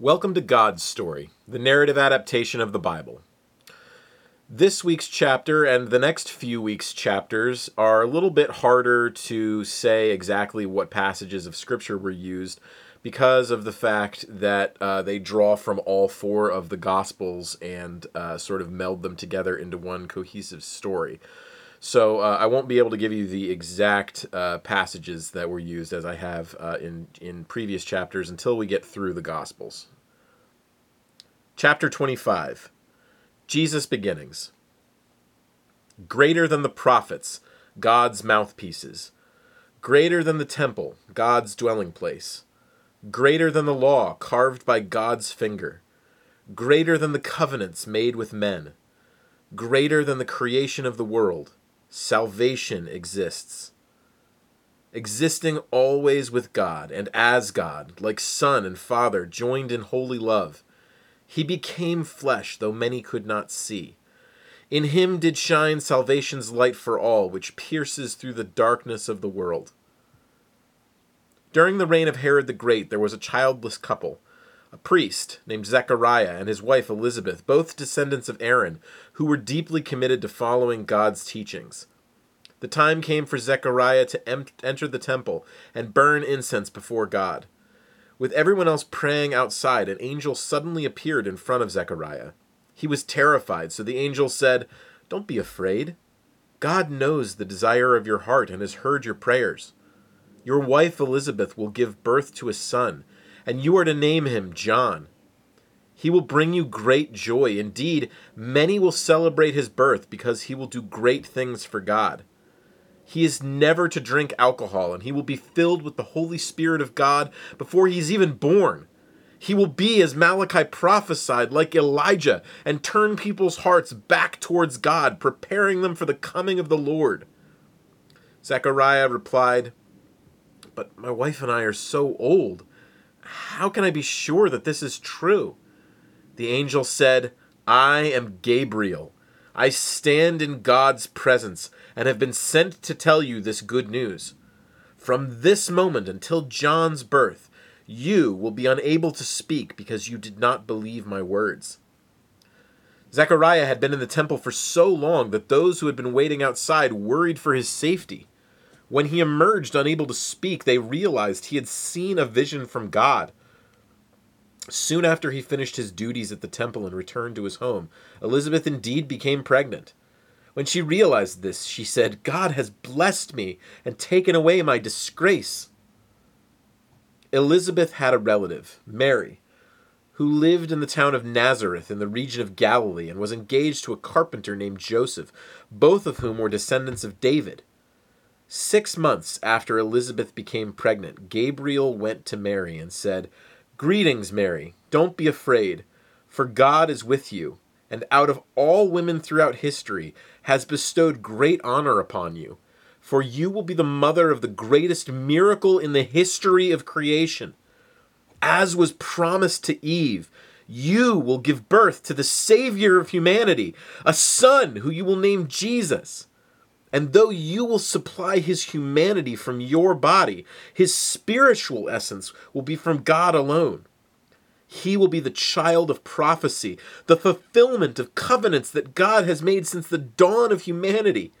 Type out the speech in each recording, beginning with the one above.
Welcome to God's Story, the narrative adaptation of the Bible. This week's chapter and the next few weeks' chapters are a little bit harder to say exactly what passages of Scripture were used because of the fact that uh, they draw from all four of the Gospels and uh, sort of meld them together into one cohesive story. So uh, I won't be able to give you the exact uh, passages that were used as I have uh, in in previous chapters until we get through the Gospels. Chapter 25 Jesus beginnings. Greater than the prophets, God's mouthpieces. Greater than the temple, God's dwelling place. Greater than the law carved by God's finger. Greater than the covenants made with men. Greater than the creation of the world salvation exists. Existing always with God and as God, like Son and Father, joined in holy love, he became flesh, though many could not see. In him did shine salvation's light for all, which pierces through the darkness of the world. During the reign of Herod the Great, there was a childless couple, a priest named Zechariah and his wife Elizabeth, both descendants of Aaron, who were deeply committed to following God's teachings. The time came for Zechariah to em- enter the temple and burn incense before God. With everyone else praying outside, an angel suddenly appeared in front of Zechariah. He was terrified, so the angel said, Don't be afraid. God knows the desire of your heart and has heard your prayers. Your wife Elizabeth will give birth to a son and you are to name him John. He will bring you great joy. Indeed, many will celebrate his birth because he will do great things for God. He is never to drink alcohol, and he will be filled with the Holy Spirit of God before he is even born. He will be, as Malachi prophesied, like Elijah, and turn people's hearts back towards God, preparing them for the coming of the Lord. Zechariah replied, But my wife and I are so old how can I be sure that this is true? The angel said, I am Gabriel. I stand in God's presence and have been sent to tell you this good news. From this moment until John's birth, you will be unable to speak because you did not believe my words. Zechariah had been in the temple for so long that those who had been waiting outside worried for his safety. When he emerged unable to speak, they realized he had seen a vision from God. Soon after he finished his duties at the temple and returned to his home, Elizabeth indeed became pregnant. When she realized this, she said, God has blessed me and taken away my disgrace. Elizabeth had a relative, Mary, who lived in the town of Nazareth in the region of Galilee and was engaged to a carpenter named Joseph, both of whom were descendants of David. Six months after Elizabeth became pregnant, Gabriel went to Mary and said, Greetings, Mary. Don't be afraid, for God is with you, and out of all women throughout history has bestowed great honor upon you. For you will be the mother of the greatest miracle in the history of creation. As was promised to Eve, you will give birth to the Savior of humanity, a son who you will name Jesus. And though you will supply his humanity from your body, his spiritual essence will be from God alone. He will be the child of prophecy, the fulfillment of covenants that God has made since the dawn of humanity.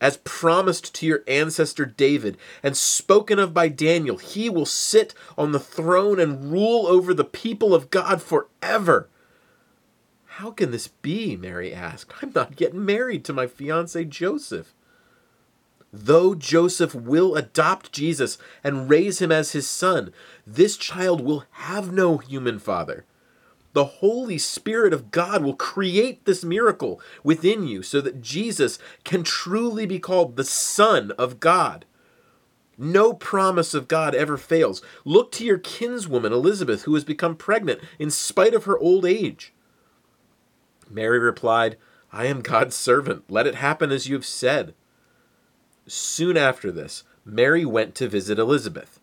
As promised to your ancestor David and spoken of by Daniel, he will sit on the throne and rule over the people of God forever. How can this be? Mary asked. I'm not getting married to my fiance Joseph. Though Joseph will adopt Jesus and raise him as his son, this child will have no human father. The Holy Spirit of God will create this miracle within you so that Jesus can truly be called the Son of God. No promise of God ever fails. Look to your kinswoman Elizabeth, who has become pregnant in spite of her old age. Mary replied, I am God's servant. Let it happen as you have said. Soon after this, Mary went to visit Elizabeth.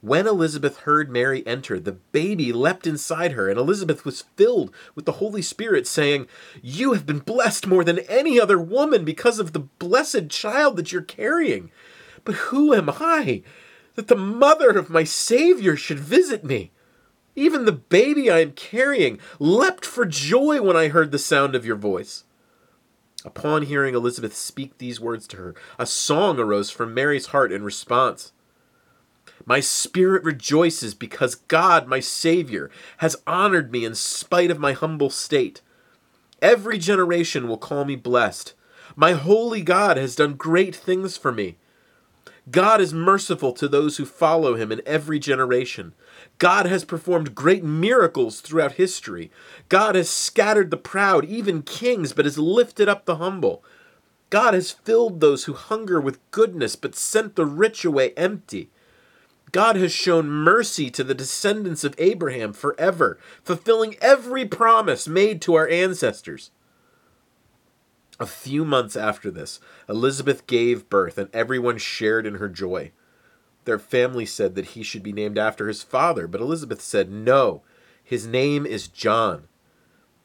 When Elizabeth heard Mary enter, the baby leapt inside her, and Elizabeth was filled with the Holy Spirit, saying, You have been blessed more than any other woman because of the blessed child that you're carrying. But who am I that the mother of my Savior should visit me? Even the baby I am carrying leapt for joy when I heard the sound of your voice. Upon hearing Elizabeth speak these words to her, a song arose from Mary's heart in response. My spirit rejoices because God, my Savior, has honored me in spite of my humble state. Every generation will call me blessed. My holy God has done great things for me. God is merciful to those who follow him in every generation. God has performed great miracles throughout history. God has scattered the proud, even kings, but has lifted up the humble. God has filled those who hunger with goodness, but sent the rich away empty. God has shown mercy to the descendants of Abraham forever, fulfilling every promise made to our ancestors. A few months after this, Elizabeth gave birth, and everyone shared in her joy. Their family said that he should be named after his father, but Elizabeth said, No, his name is John.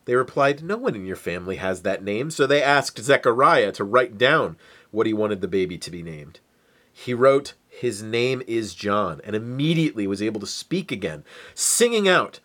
They replied, No one in your family has that name, so they asked Zechariah to write down what he wanted the baby to be named. He wrote, His name is John, and immediately was able to speak again, singing out,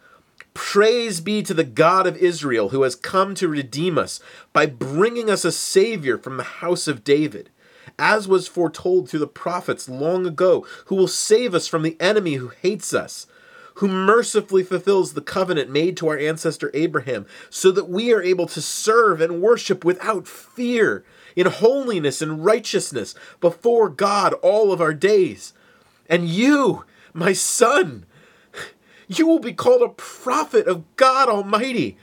Praise be to the God of Israel, who has come to redeem us by bringing us a Savior from the house of David, as was foretold through the prophets long ago, who will save us from the enemy who hates us, who mercifully fulfills the covenant made to our ancestor Abraham, so that we are able to serve and worship without fear, in holiness and righteousness before God all of our days. And you, my son, you will be called a prophet of God Almighty.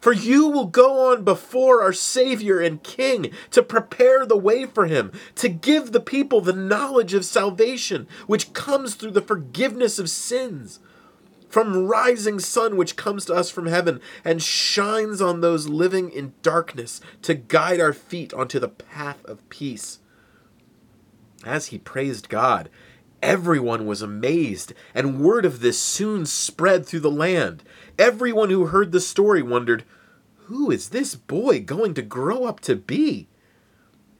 For you will go on before our Savior and King to prepare the way for him, to give the people the knowledge of salvation, which comes through the forgiveness of sins. From rising sun which comes to us from heaven and shines on those living in darkness to guide our feet onto the path of peace. As he praised God, Everyone was amazed, and word of this soon spread through the land. Everyone who heard the story wondered, Who is this boy going to grow up to be?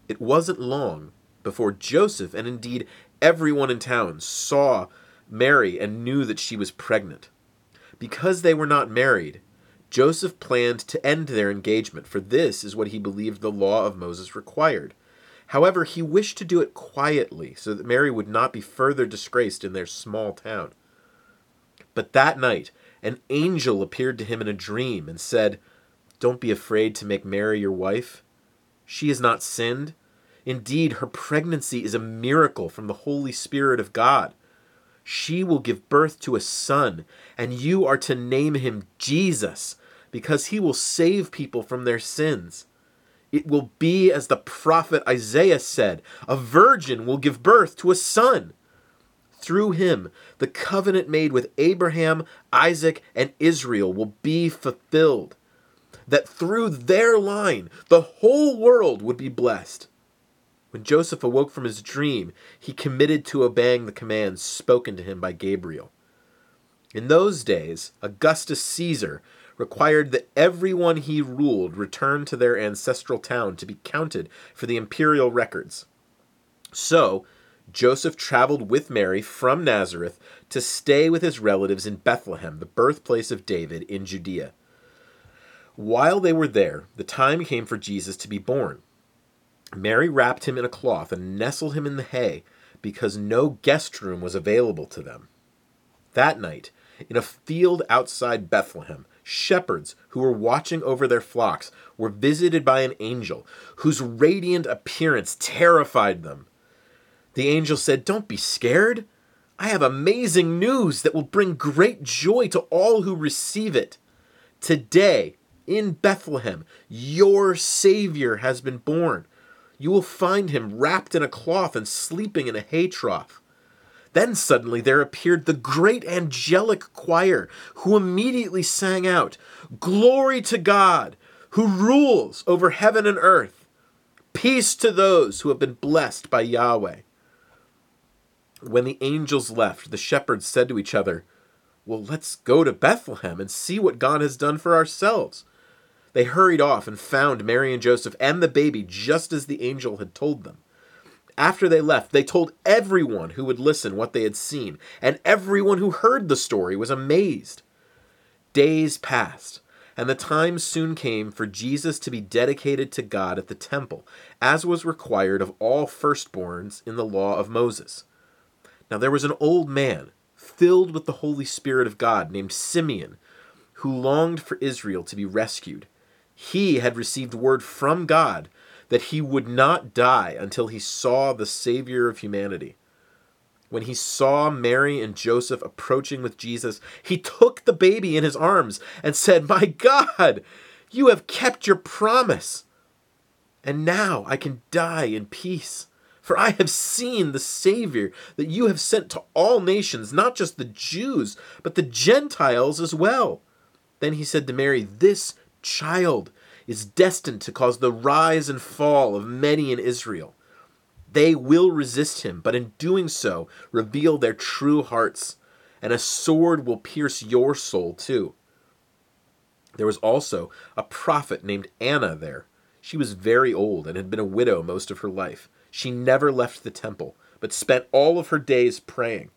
It wasn't long before Joseph, and indeed everyone in town, saw Mary and knew that she was pregnant. Because they were not married, Joseph planned to end their engagement, for this is what he believed the law of Moses required. However, he wished to do it quietly so that Mary would not be further disgraced in their small town. But that night, an angel appeared to him in a dream and said, Don't be afraid to make Mary your wife. She has not sinned. Indeed, her pregnancy is a miracle from the Holy Spirit of God. She will give birth to a son, and you are to name him Jesus, because he will save people from their sins. It will be as the prophet Isaiah said a virgin will give birth to a son. Through him, the covenant made with Abraham, Isaac, and Israel will be fulfilled. That through their line, the whole world would be blessed. When Joseph awoke from his dream, he committed to obeying the commands spoken to him by Gabriel. In those days, Augustus Caesar required that everyone he ruled return to their ancestral town to be counted for the imperial records. So, Joseph traveled with Mary from Nazareth to stay with his relatives in Bethlehem, the birthplace of David in Judea. While they were there, the time came for Jesus to be born. Mary wrapped him in a cloth and nestled him in the hay because no guest room was available to them. That night, in a field outside Bethlehem, shepherds who were watching over their flocks were visited by an angel whose radiant appearance terrified them. The angel said, Don't be scared. I have amazing news that will bring great joy to all who receive it. Today, in Bethlehem, your Savior has been born. You will find him wrapped in a cloth and sleeping in a hay trough. Then suddenly there appeared the great angelic choir, who immediately sang out, Glory to God, who rules over heaven and earth. Peace to those who have been blessed by Yahweh. When the angels left, the shepherds said to each other, Well, let's go to Bethlehem and see what God has done for ourselves. They hurried off and found Mary and Joseph and the baby just as the angel had told them. After they left, they told everyone who would listen what they had seen, and everyone who heard the story was amazed. Days passed, and the time soon came for Jesus to be dedicated to God at the temple, as was required of all firstborns in the law of Moses. Now there was an old man, filled with the Holy Spirit of God, named Simeon, who longed for Israel to be rescued. He had received word from God that he would not die until he saw the Savior of humanity. When he saw Mary and Joseph approaching with Jesus, he took the baby in his arms and said, My God, you have kept your promise. And now I can die in peace. For I have seen the Savior that you have sent to all nations, not just the Jews, but the Gentiles as well. Then he said to Mary, This child is destined to cause the rise and fall of many in Israel. They will resist him, but in doing so, reveal their true hearts, and a sword will pierce your soul too. There was also a prophet named Anna there. She was very old and had been a widow most of her life. She never left the temple, but spent all of her days praying.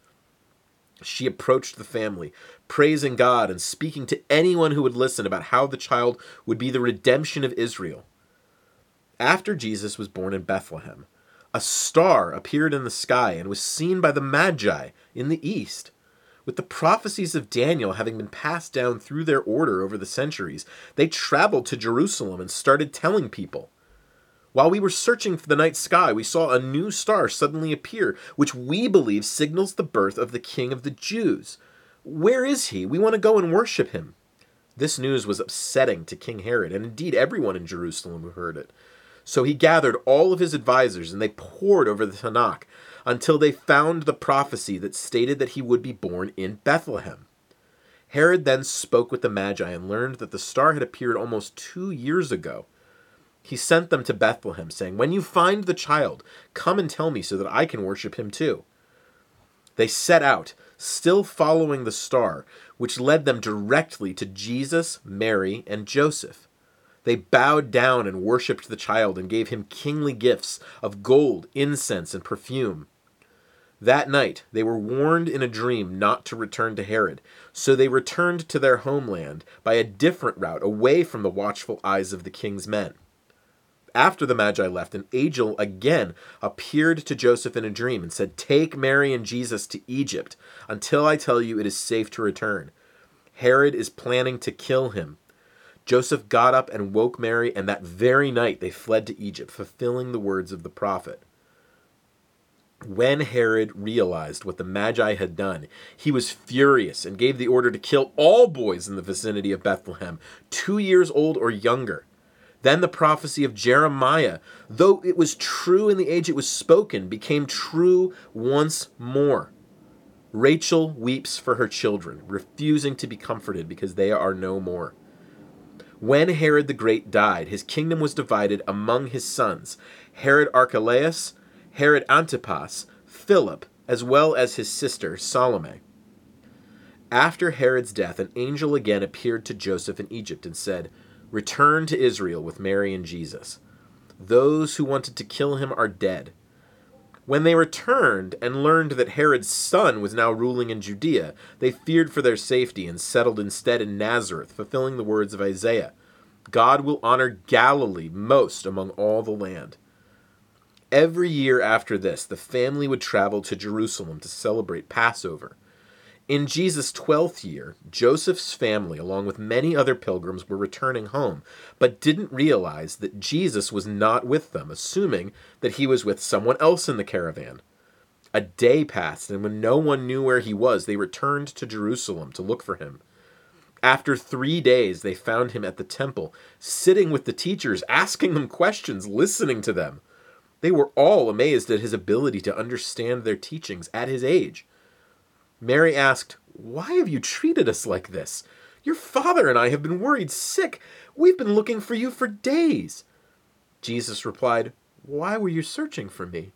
She approached the family, praising God and speaking to anyone who would listen about how the child would be the redemption of Israel. After Jesus was born in Bethlehem, a star appeared in the sky and was seen by the Magi in the east. With the prophecies of Daniel having been passed down through their order over the centuries, they traveled to Jerusalem and started telling people. While we were searching for the night sky, we saw a new star suddenly appear, which we believe signals the birth of the King of the Jews. Where is he? We want to go and worship him. This news was upsetting to King Herod, and indeed everyone in Jerusalem who heard it. So he gathered all of his advisers, and they pored over the Tanakh until they found the prophecy that stated that he would be born in Bethlehem. Herod then spoke with the Magi and learned that the star had appeared almost two years ago. He sent them to Bethlehem, saying, When you find the child, come and tell me so that I can worship him too. They set out, still following the star, which led them directly to Jesus, Mary, and Joseph. They bowed down and worshipped the child and gave him kingly gifts of gold, incense, and perfume. That night they were warned in a dream not to return to Herod, so they returned to their homeland by a different route away from the watchful eyes of the king's men. After the Magi left, an angel again appeared to Joseph in a dream and said, Take Mary and Jesus to Egypt until I tell you it is safe to return. Herod is planning to kill him Joseph got up and woke Mary, and that very night they fled to Egypt, fulfilling the words of the prophet. When Herod realized what the Magi had done, he was furious and gave the order to kill all boys in the vicinity of Bethlehem, two years old or younger. Then the prophecy of Jeremiah, though it was true in the age it was spoken, became true once more. Rachel weeps for her children, refusing to be comforted because they are no more. When Herod the Great died, his kingdom was divided among his sons Herod Archelaus, Herod Antipas, Philip, as well as his sister Salome. After Herod's death, an angel again appeared to Joseph in Egypt and said, Return to Israel with Mary and Jesus. Those who wanted to kill him are dead. When they returned and learned that Herod's son was now ruling in Judea, they feared for their safety and settled instead in Nazareth, fulfilling the words of Isaiah God will honor Galilee most among all the land. Every year after this, the family would travel to Jerusalem to celebrate Passover. In Jesus' twelfth year, Joseph's family, along with many other pilgrims, were returning home, but didn't realize that Jesus was not with them, assuming that he was with someone else in the caravan. A day passed, and when no one knew where he was, they returned to Jerusalem to look for him. After three days, they found him at the temple, sitting with the teachers, asking them questions, listening to them. They were all amazed at his ability to understand their teachings at his age. Mary asked, Why have you treated us like this? Your father and I have been worried sick. We've been looking for you for days. Jesus replied, Why were you searching for me?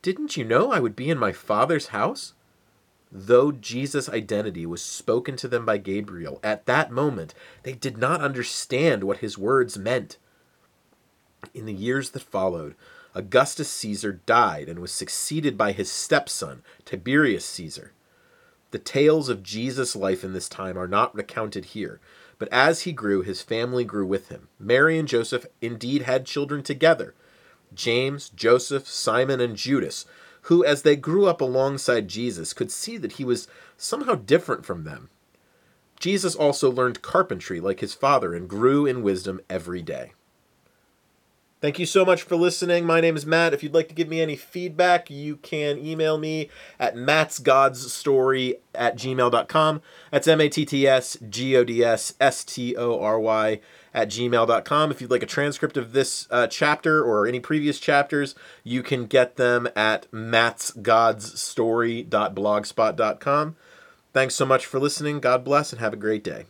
Didn't you know I would be in my Father's house? Though Jesus' identity was spoken to them by Gabriel, at that moment they did not understand what his words meant. In the years that followed, Augustus Caesar died and was succeeded by his stepson, Tiberius Caesar. The tales of Jesus' life in this time are not recounted here, but as he grew, his family grew with him. Mary and Joseph indeed had children together James, Joseph, Simon, and Judas, who, as they grew up alongside Jesus, could see that he was somehow different from them. Jesus also learned carpentry like his father and grew in wisdom every day. Thank you so much for listening. My name is Matt. If you'd like to give me any feedback, you can email me at mattsgodsstory at gmail.com. That's M A T T S G O D S S T O R Y at gmail.com. If you'd like a transcript of this uh, chapter or any previous chapters, you can get them at mattsgodsstory.blogspot.com. Thanks so much for listening. God bless and have a great day.